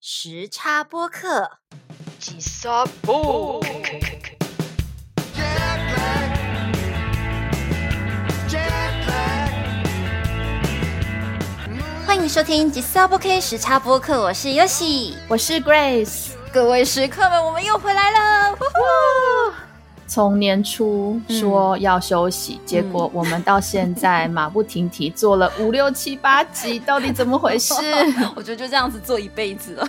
时差播客，吉萨布。欢迎收听吉萨播 K 时差播客，我是 Yoshi，我是 Grace。各位食客们，我们又回来了！从年初说要休息，结果我们到现在马不停蹄做了 五六七八集，到底怎么回事？我觉得就这样子做一辈子了，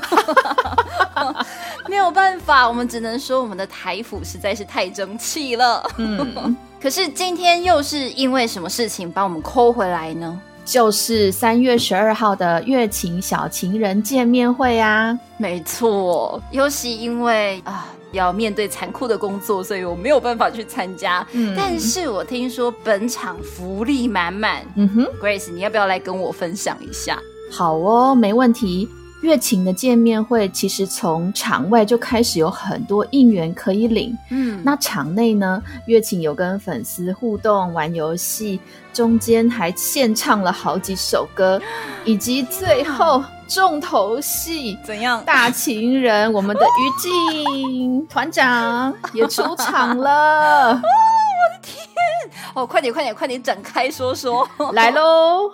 没有办法，我们只能说我们的台府实在是太争气了。嗯，可是今天又是因为什么事情把我们抠回来呢？就是三月十二号的月情小情人见面会啊！没错，尤其因为啊要面对残酷的工作，所以我没有办法去参加。嗯，但是我听说本场福利满满。嗯哼，Grace，你要不要来跟我分享一下？好哦，没问题。月琴的见面会其实从场外就开始有很多应援可以领，嗯，那场内呢，月琴有跟粉丝互动玩游戏，中间还献唱了好几首歌，以及最后重头戏怎样？大情人我们的于静团长 也出场了，哦，我的天！哦，快点快点快点展开说说，来喽！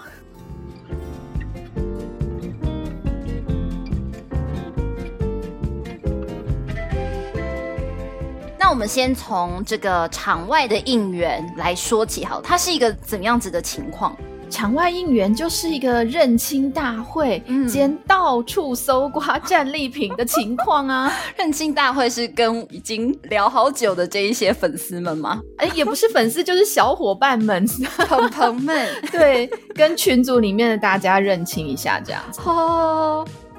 那我们先从这个场外的应援来说起，好，它是一个怎么样子的情况？场外应援就是一个认亲大会 兼到处搜刮战利品的情况啊！认亲大会是跟已经聊好久的这一些粉丝们吗？哎，也不是粉丝，就是小伙伴们、朋朋们，对，跟群组里面的大家认亲一下，这样子。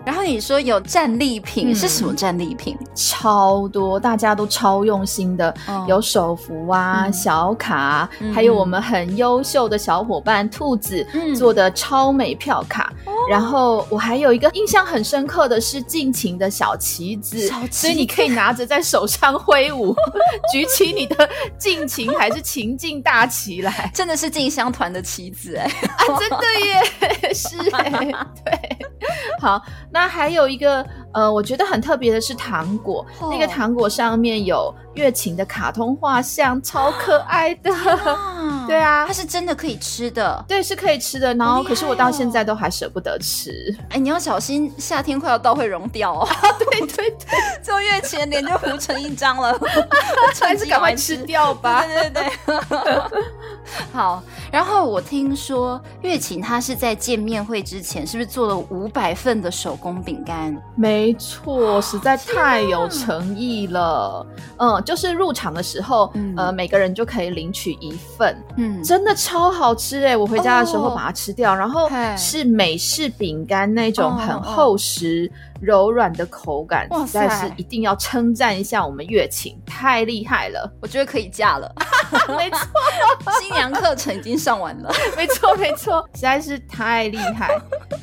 然后你说有战利品是什么战利品？超多，大家都超用心的，有手幅啊、小卡，还有我们很优秀的小伙伴兔子做的超美票卡。然后我还有一个印象很深刻的是尽情的小旗子，所以你可以拿着在手上挥舞，举起你的尽情还是情境大旗来，真的是进香团的旗子哎，啊真的耶，是哎，对，好。那还有一个，呃，我觉得很特别的是糖果，那个糖果上面有月琴的卡通画像，超可爱的。对啊，它是真的可以吃的，对，是可以吃的。然后，可是我到现在都还舍不得吃。哎，你要小心，夏天快要到会融掉哦。对对对，做 月琴脸就糊成一张了，还是赶快吃掉吧。对对对。好，然后我听说月琴她是在见面会之前，是不是做了五百份的手工饼干？没错，实在太有诚意了。嗯，就是入场的时候，呃，每个人就可以领取一份。嗯，真的超好吃哎！我回家的时候把它吃掉，然后是美式饼干那种很厚实。柔软的口感，实在是一定要称赞一下我们月琴，太厉害了！我觉得可以嫁了，没错，新娘课程已经上完了，没错没错，实在是太厉害。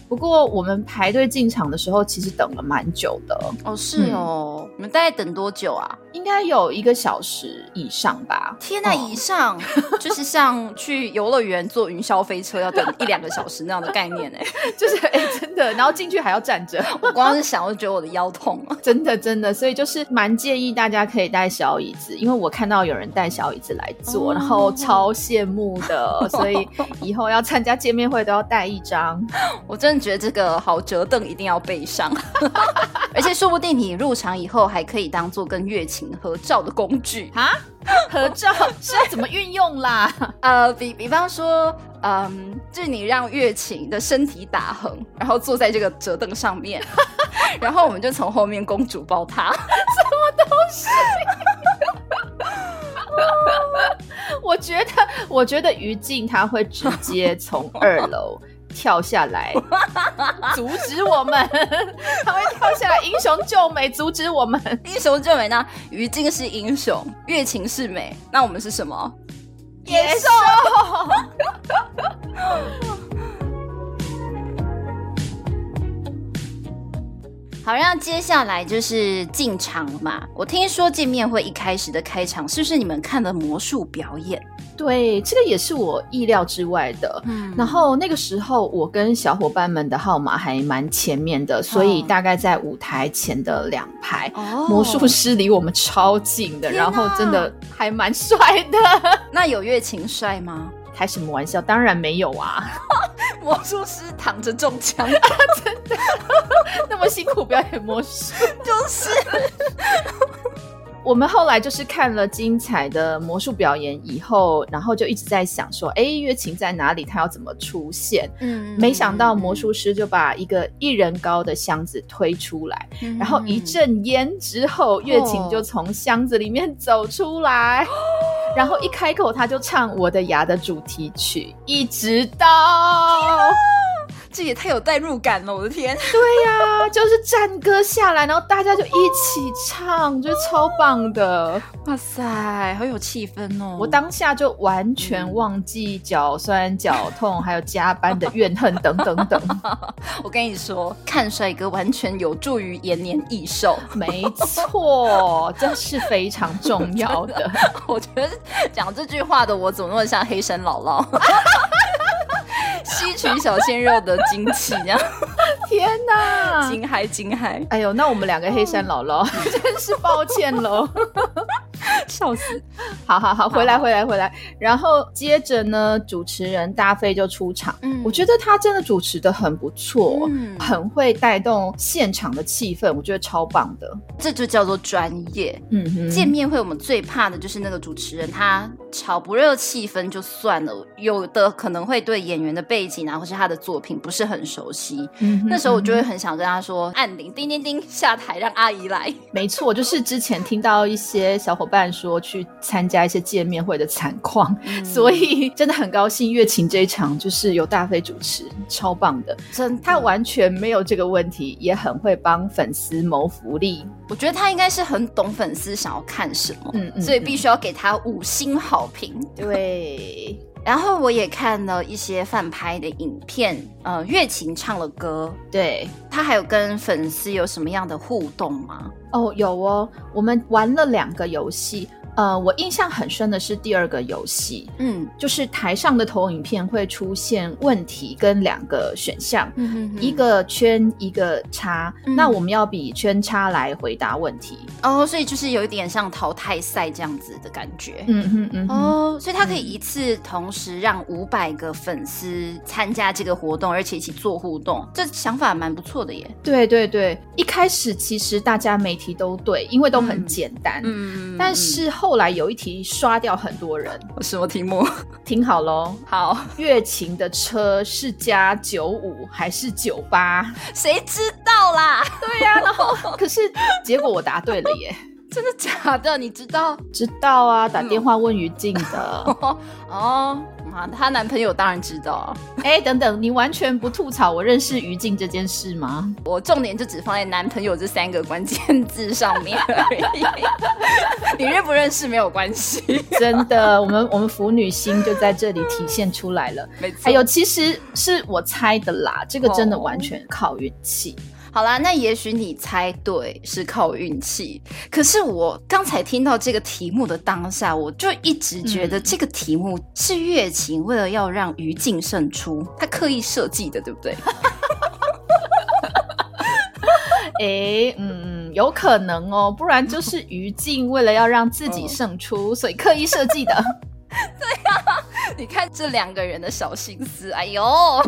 不过我们排队进场的时候，其实等了蛮久的。哦，是哦，你们大概等多久啊？应该有一个小时以上吧？天呐，以上？就是像去游乐园坐云霄飞车要等一两个小时那样的概念哎，就是哎真的，然后进去还要站着，我光是。想，我就觉得我的腰痛了，真的真的，所以就是蛮建议大家可以带小椅子，因为我看到有人带小椅子来坐，然后超羡慕的，所以以后要参加见面会都要带一张。我真的觉得这个好折凳一定要备上，而且说不定你入场以后还可以当做跟月琴合照的工具啊。合照是要怎么运用啦？呃，比比方说，嗯，就是你让月琴的身体打横，然后坐在这个折凳上面，然后我们就从后面公主抱她。什么东西？我觉得，我觉得于静他会直接从二楼。跳下来，阻止我们！他会跳下来，英雄救美，阻止我们！英雄救美呢？于静是英雄，月琴是美，那我们是什么？野兽！好，那接下来就是进场嘛。我听说见面会一开始的开场是不是你们看的魔术表演？对，这个也是我意料之外的。嗯，然后那个时候我跟小伙伴们的号码还蛮前面的，所以大概在舞台前的两排。哦，魔术师离我们超近的，然后真的还蛮帅的。那有月琴帅吗？开什么玩笑？当然没有啊！魔术师躺着中枪，真的那么辛苦表演魔术，就是。我们后来就是看了精彩的魔术表演以后，然后就一直在想说，哎，月琴在哪里？他要怎么出现？嗯，没想到魔术师就把一个一人高的箱子推出来，然后一阵烟之后，月琴就从箱子里面走出来，然后一开口他就唱《我的牙》的主题曲，一直到。这也太有代入感了，我的天！对呀，就是战歌下来，然后大家就一起唱，觉得超棒的。哇塞，好有气氛哦！我当下就完全忘记脚酸、脚痛，还有加班的怨恨等等等。我跟你说，看帅哥完全有助于延年益寿。没错，这是非常重要的。我觉得讲这句话的我，怎么那么像黑山姥姥？吸取小鲜肉的惊奇呀，天哪，惊嗨惊嗨！哎呦，那我们两个黑山姥姥 真是抱歉喽。笑死！好好好，回来回来回来。然后接着呢，主持人大飞就出场。嗯，我觉得他真的主持的很不错，嗯，很会带动现场的气氛，我觉得超棒的。这就叫做专业。嗯哼，见面会我们最怕的就是那个主持人，他炒不热气氛就算了，有的可能会对演员的背景啊，或是他的作品不是很熟悉。嗯，那时候我就会很想跟他说：“按铃，叮叮叮，下台让阿姨来。”没错，就是之前听到一些小伙伴。说去参加一些见面会的惨况，所以真的很高兴。月琴这一场就是由大飞主持，超棒的，真他完全没有这个问题，也很会帮粉丝谋福利。我觉得他应该是很懂粉丝想要看什么，嗯嗯，所以必须要给他五星好评。对，然后我也看了一些翻拍的影片，呃，月琴唱了歌，对他还有跟粉丝有什么样的互动吗？哦，有哦，我们玩了两个游戏。呃，我印象很深的是第二个游戏，嗯，就是台上的投影片会出现问题跟两个选项，嗯一个圈一个叉，那我们要比圈叉来回答问题。哦，所以就是有一点像淘汰赛这样子的感觉，嗯嗯嗯，哦，所以他可以一次同时让五百个粉丝参加这个活动，而且一起做互动，这想法蛮不错的耶。对对对，一开始其实大家媒体都对，因为都很简单，嗯，但是。后来有一题刷掉很多人，什么题目？听好喽，好，月琴的车是加九五还是九八？谁知道啦？对呀，然后可是结果我答对了耶。真的假的？你知道？知道啊，打电话问于静的。哦，啊，她男朋友当然知道。哎，等等，你完全不吐槽我认识于静这件事吗？我重点就只放在男朋友这三个关键字上面而已。你认不认识没有关系。真的，我们我们腐女心就在这里体现出来了。没错。还有，其实是我猜的啦，这个真的完全靠运气。好啦，那也许你猜对是靠运气，可是我刚才听到这个题目的当下，我就一直觉得这个题目是月琴为了要让于静胜出，他刻意设计的，对不对？哎，嗯，有可能哦，不然就是于静为了要让自己胜出，所以刻意设计的。对呀，你看这两个人的小心思，哎呦，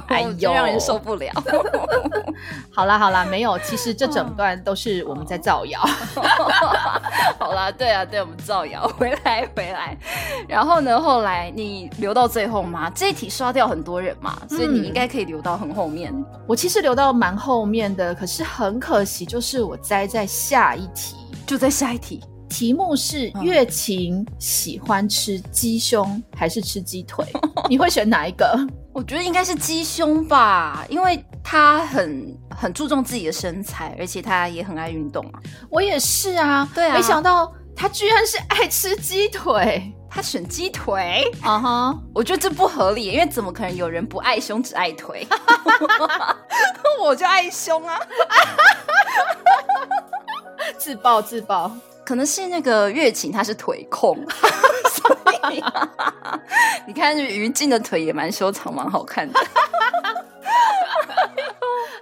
哎呦，让人受不了。好啦好啦，没有，其实这整段都是我们在造谣。好啦，对啊对，我们造谣，回来回来。然后呢，后来你留到最后吗？这一题刷掉很多人嘛，所以你应该可以留到很后面。我其实留到蛮后面的，可是很可惜，就是我栽在下一题，就在下一题。题目是月琴喜欢吃鸡胸还是吃鸡腿？你会选哪一个？我觉得应该是鸡胸吧，因为他很很注重自己的身材，而且他也很爱运动啊。我也是啊，对啊，没想到他居然是爱吃鸡腿，他选鸡腿。啊哈，我觉得这不合理，因为怎么可能有人不爱胸只爱腿？我就爱胸啊。自爆自爆，可能是那个月琴她是腿控，所以 你看于静的腿也蛮修长，蛮好看的。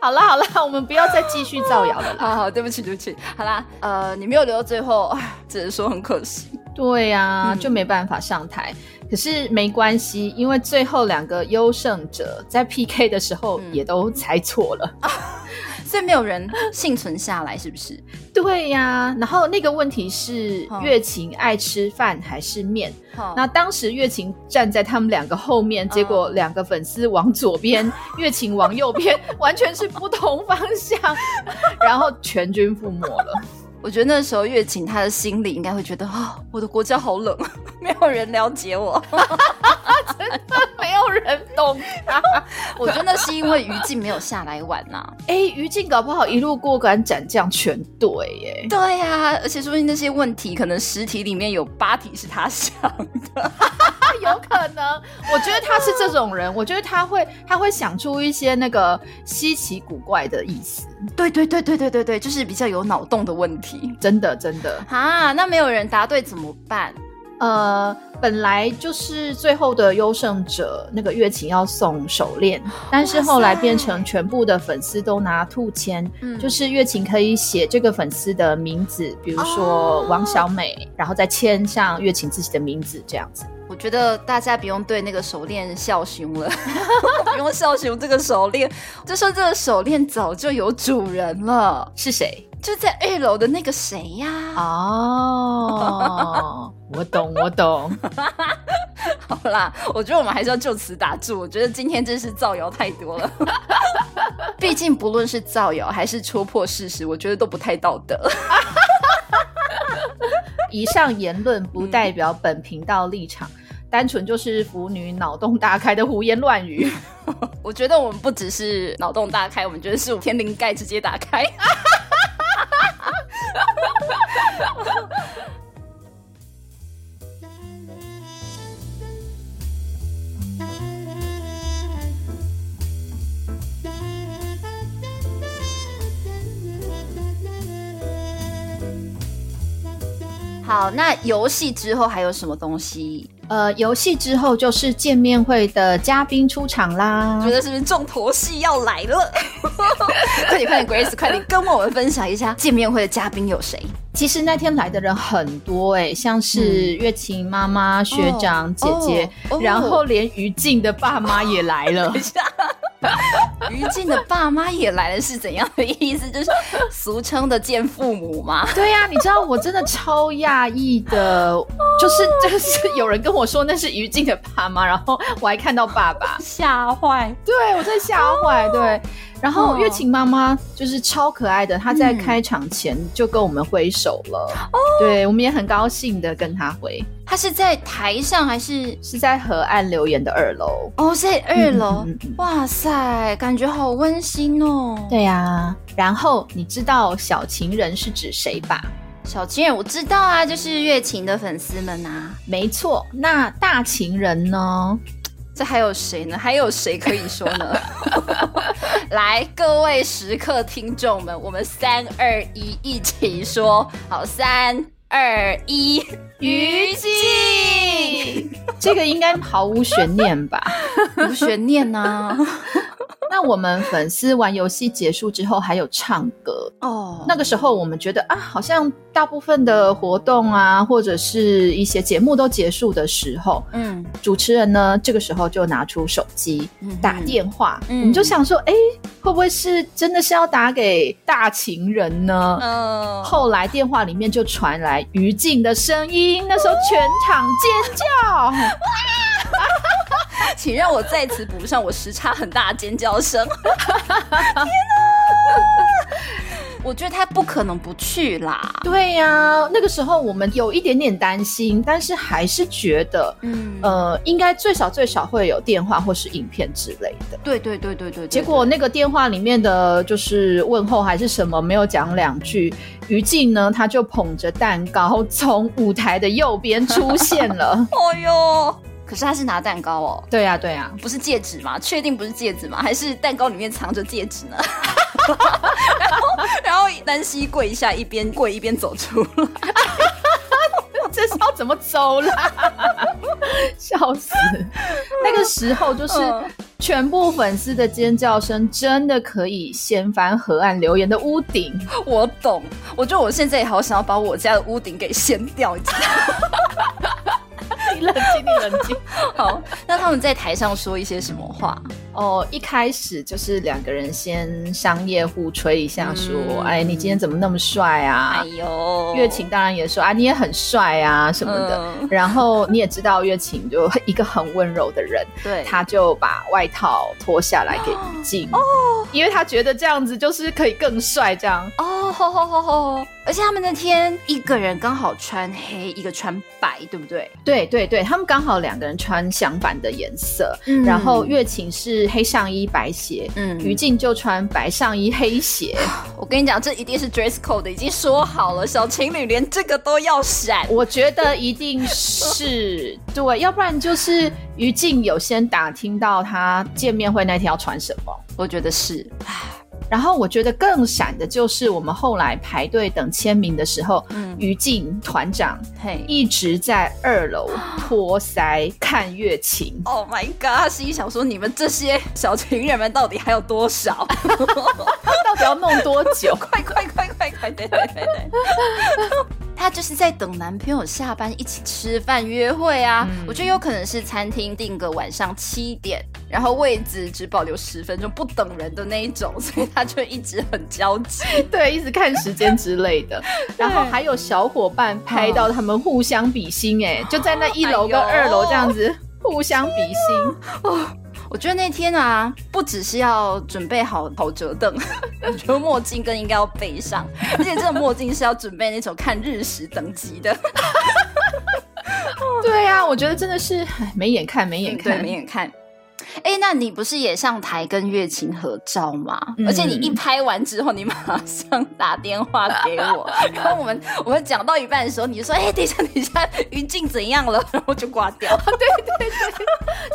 好了好了，我们不要再继续造谣了。好好，对不起对不起。好啦，呃，你没有留到最后，只能说很可惜。对呀，就没办法上台。可是没关系，因为最后两个优胜者在 PK 的时候也都猜错了。所以没有人幸存下来，是不是？对呀。然后那个问题是月琴爱吃饭还是面？那当时月琴站在他们两个后面，结果两个粉丝往左边，月琴往右边，完全是不同方向，然后全军覆没了。我觉得那时候月琴她的心里应该会觉得啊，我的国家好冷，没有人了解我，真的没有人懂他。我觉得那是因为于静没有下来玩呐。哎，于静搞不好一路过关斩将全对耶。对呀，而且说不定那些问题可能十题里面有八题是他想的，有可能。我觉得他是这种人，我觉得他会他会想出一些那个稀奇古怪的意思。对对对对对对对，就是比较有脑洞的问题，真的真的啊！那没有人答对怎么办？呃，本来就是最后的优胜者那个月琴要送手链，但是后来变成全部的粉丝都拿兔签，就是月琴可以写这个粉丝的名字，比如说王小美，然后再签上月琴自己的名字这样子。我觉得大家不用对那个手链笑熊了，不用笑熊这个手链，就说这个手链早就有主人了，是谁？就在二楼的那个谁呀？哦，我懂，我懂。好啦，我觉得我们还是要就此打住。我觉得今天真是造谣太多了，毕竟不论是造谣还是戳破事实，我觉得都不太道德。以上言论不代表本频道立场。单纯就是腐女脑洞大开的胡言乱语，我觉得我们不只是脑洞大开，我们觉得是天灵盖直接打开。好，那游戏之后还有什么东西？呃，游戏之后就是见面会的嘉宾出场啦。觉得是不是重头戏要来了？快点快点，Grace，快点跟我们分享一下见面会的嘉宾有谁？其实那天来的人很多哎，像是月琴妈妈、学长、姐姐，然后连于静的爸妈也来了。于静的爸妈也来了，是怎样的意思？就是俗称的见父母吗？对呀，你知道我真的超讶异的，就是就是有人跟我说那是于静的爸妈，然后我还看到爸爸，吓坏。对我在吓坏，对。然后月琴妈妈就是超可爱的，她在开场前就跟我们挥手了。哦，对我们也很高兴的跟她挥。她是在台上还是是在河岸留言的二楼？哦，在二楼。哇塞，感觉好温馨哦。对呀。然后你知道小情人是指谁吧？小情人我知道啊，就是月琴的粉丝们啊。没错。那大情人呢？这还有谁呢？还有谁可以说呢？来，各位时刻听众们，我们三二一，一起说好！三二一，于静，这个应该毫无悬念吧？无悬念呢。那我们粉丝玩游戏结束之后还有唱歌哦。那个时候我们觉得啊，好像大部分的活动啊，或者是一些节目都结束的时候，嗯，主持人呢这个时候就拿出手机打电话，我们就想说，哎，会不会是真的是要打给大情人呢？嗯。后来电话里面就传来于静的声音，那时候全场尖叫。请让我再次补上我时差很大的尖叫声！天哪！我觉得他不可能不去啦。对呀，那个时候我们有一点点担心，但是还是觉得，嗯呃，应该最少最少会有电话或是影片之类的。对对对对对。结果那个电话里面的就是问候还是什么，没有讲两句，于静呢他就捧着蛋糕从舞台的右边出现了。哎呦！可是他是拿蛋糕哦，对呀对呀，不是戒指吗？确定不是戒指吗？还是蛋糕里面藏着戒指呢？然后然后单膝跪下，一边跪一边走出来。这是要怎么走啦？笑死！那个时候就是全部粉丝的尖叫声，真的可以掀翻河岸留言的屋顶。我懂，我觉得我现在也好想要把我家的屋顶给掀掉，你知道你冷静，你冷静。好，那他们在台上说一些什么话？哦，一开始就是两个人先商业互吹一下，说：“哎，你今天怎么那么帅啊？”哎呦，月琴当然也说：“啊，你也很帅啊，什么的。”然后你也知道，月琴就一个很温柔的人，对，他就把外套脱下来给于静哦，因为他觉得这样子就是可以更帅，这样哦，吼吼吼吼！而且他们那天一个人刚好穿黑，一个穿白，对不对？对对对，他们刚好两个人穿相反的颜色，嗯然后月琴是。黑上衣白鞋，嗯，于静就穿白上衣黑鞋。我跟你讲，这一定是 dress code，已经说好了，小情侣连这个都要闪。我觉得一定是对，要不然就是于静有先打听到他见面会那天要穿什么。我觉得是。然后我觉得更闪的就是我们后来排队等签名的时候，嗯，于静团长嘿一直在二楼托腮看月琴。Oh my god！他心想说：“你们这些小情人们到底还有多少？到底要弄多久？快快快快快！对对对对。”他就是在等男朋友下班一起吃饭约会啊！我觉得有可能是餐厅定个晚上七点，然后位置只保留十分钟，不等人的那一种，所以他就一直很焦急，对，一直看时间之类的。然后还有小伙伴拍到他们互相比心，哎，就在那一楼跟二楼这样子互相比心哦。我觉得那天啊，不只是要准备好好折凳，我觉得墨镜更应该要备上，而且这个墨镜是要准备那种看日食等级的。对呀，我觉得真的是没眼看，没眼看，没眼看。哎，那你不是也上台跟月琴合照吗？而且你一拍完之后，你马上打电话给我，然后我们我们讲到一半的时候，你就说：“哎，等一下，等一下，云静怎样了？”然后就挂掉。对对对，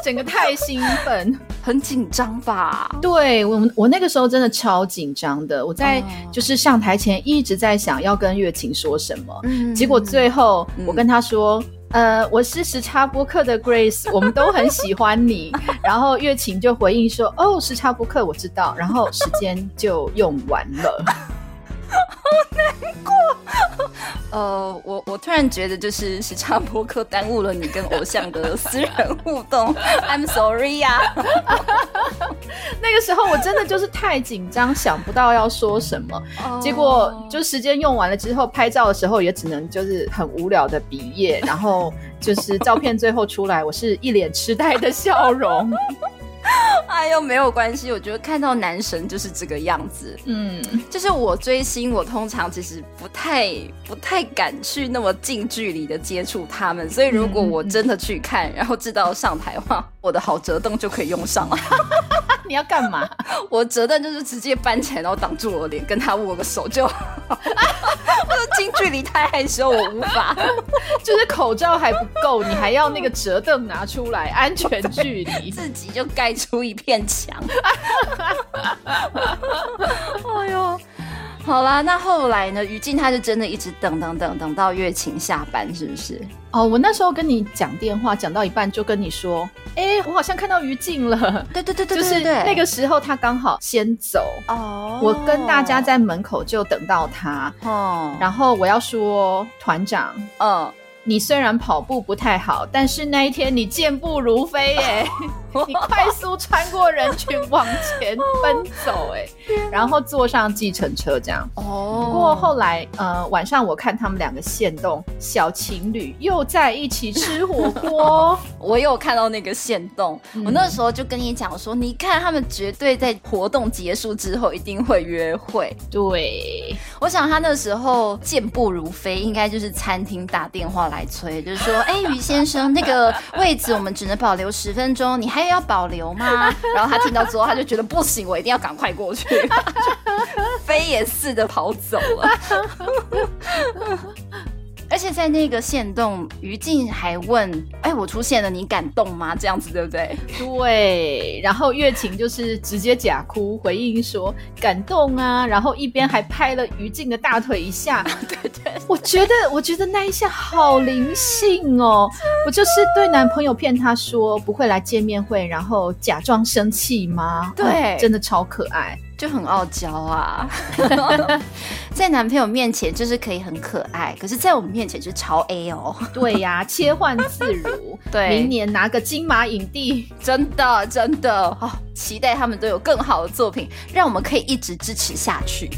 整个太兴奋，很紧张吧？对我，我那个时候真的超紧张的。我在就是上台前一直在想要跟月琴说什么，结果最后我跟他说。呃，我是时差播客的 Grace，我们都很喜欢你。然后月琴就回应说：“哦，时差播客我知道。”然后时间就用完了，好难过。呃，我我突然觉得就是时差播客耽误了你跟偶像的私人互动，I'm sorry 呀。那个时候我真的就是太紧张，想不到要说什么，结果就时间用完了之后，拍照的时候也只能就是很无聊的比耶，然后就是照片最后出来，我是一脸痴呆的笑容。哎呦，没有关系，我觉得看到男神就是这个样子。嗯，就是我追星，我通常其实不太不太敢去那么近距离的接触他们，所以如果我真的去看，然后知道上台的话，我的好折凳就可以用上了。你要干嘛？我折凳就是直接搬起来，然后挡住我脸，跟他握个手就。好。我的近距离太害羞，我无法。就是口罩还不够，你还要那个折凳拿出来，安全距离，自己就盖出一片墙。哎呦，好啦，那后来呢？于静他就真的一直等等等等到月琴下班，是不是？哦，我那时候跟你讲电话，讲到一半就跟你说，哎，我好像看到于静了。对对对对，就是那个时候他刚好先走。哦，我跟大家在门口就等到他。哦，然后我要说团长，嗯。你虽然跑步不太好，但是那一天你健步如飞耶！你快速穿过人群往前奔走哎，然后坐上计程车这样。哦。不过后来呃晚上我看他们两个现动小情侣又在一起吃火锅，我有看到那个现动。我那时候就跟你讲说，你看他们绝对在活动结束之后一定会约会。对，我想他那时候健步如飞，应该就是餐厅打电话来。催，就是说，哎，于先生，那个位置我们只能保留十分钟，你还要保留吗？然后他听到之后，他就觉得不行，我一定要赶快过去，飞也似的跑走了。而而且在那个线动，于静还问：“哎，我出现了，你感动吗？”这样子对不对？对。然后月琴就是直接假哭回应说：“感动啊！”然后一边还拍了于静的大腿一下。对对，我觉得我觉得那一下好灵性哦！我就是对男朋友骗他说不会来见面会，然后假装生气吗？对，真的超可爱。就很傲娇啊，在男朋友面前就是可以很可爱，可是在我们面前就超 A 哦。对呀，切换自如。对，明年拿个金马影帝，真的真的好期待他们都有更好的作品，让我们可以一直支持下去。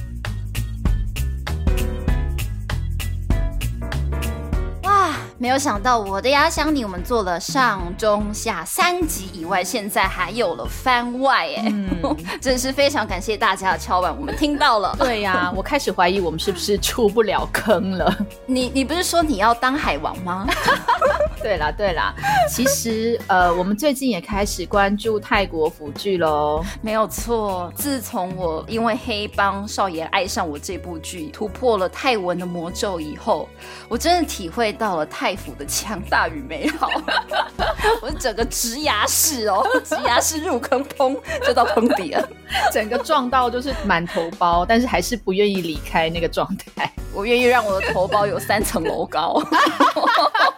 没有想到我的压箱底，我们做了上中下三集以外，现在还有了番外，哎，真是非常感谢大家的敲碗，我们听到了。对呀，我开始怀疑我们是不是出不了坑了。你你不是说你要当海王吗？对啦对啦，其实呃，我们最近也开始关注泰国腐剧喽。没有错，自从我因为黑帮少爷爱上我这部剧，突破了泰文的魔咒以后，我真的体会到了泰。府的强大与美好，我整个直牙式哦，直牙式入坑，砰就到坑底了，整个撞到就是满头包，但是还是不愿意离开那个状态。我愿意让我的头包有三层楼高。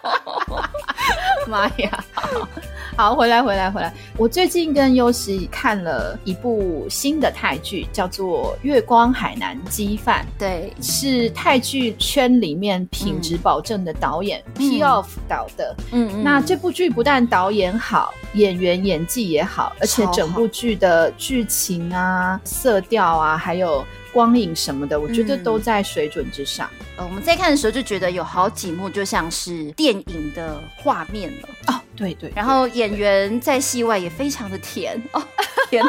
妈呀！好，回来，回来，回来。我最近跟优喜看了一部新的泰剧，叫做《月光海南鸡饭》。对，是泰剧圈里面品质保证的导演 P Off 导的。嗯嗯。那这部剧不但导演好，演员演技也好，而且整部剧的剧情啊、色调啊，还有光影什么的，我觉得都在水准之上。呃，我们在看的时候就觉得有好几幕就像是电影的画面了。哦，对对。然后演员在戏外也非常的甜哦，甜，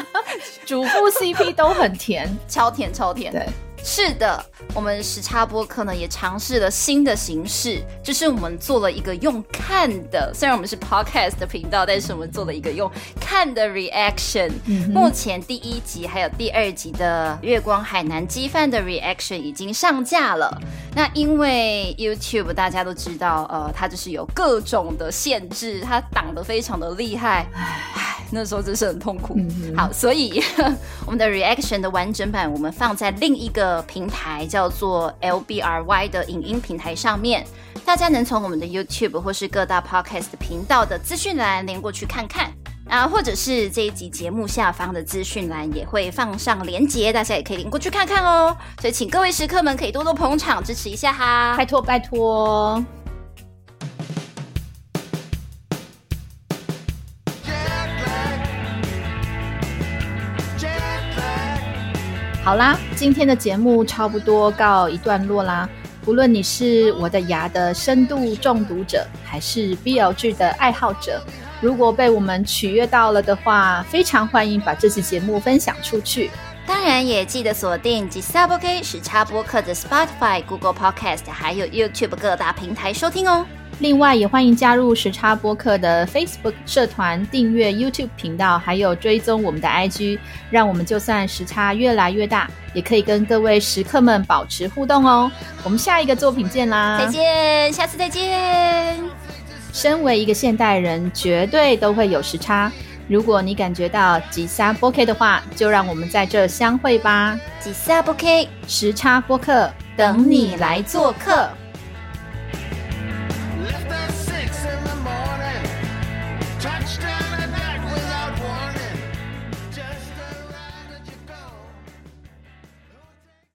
主副 CP 都很甜，超甜超甜。对。是的，我们时差播客呢也尝试了新的形式，就是我们做了一个用看的，虽然我们是 podcast 的频道，但是我们做了一个用看的 reaction。目前第一集还有第二集的月光海南鸡饭的 reaction 已经上架了。那因为 YouTube 大家都知道，呃，它就是有各种的限制，它挡得非常的厉害。那时候真是很痛苦。好，所以 我们的 reaction 的完整版，我们放在另一个平台，叫做 LBRY 的影音平台上面。大家能从我们的 YouTube 或是各大 podcast 频道的资讯栏连过去看看啊，或者是这一集节目下方的资讯栏也会放上连接，大家也可以连过去看看哦。所以，请各位食客们可以多多捧场支持一下哈，拜托拜托。好啦，今天的节目差不多告一段落啦。不论你是我的牙的深度中毒者，还是 BL 剧的爱好者，如果被我们取悦到了的话，非常欢迎把这期节目分享出去。当然，也记得锁定 g s u b k 时差播客的 Spotify、Google Podcast，还有 YouTube 各大平台收听哦。另外，也欢迎加入时差播客的 Facebook 社团，订阅 YouTube 频道，还有追踪我们的 IG，让我们就算时差越来越大，也可以跟各位食客们保持互动哦。我们下一个作品见啦！再见，下次再见。身为一个现代人，绝对都会有时差。如果你感觉到吉萨播 K 的话，就让我们在这相会吧。吉萨播 K 时差播客等你来做客。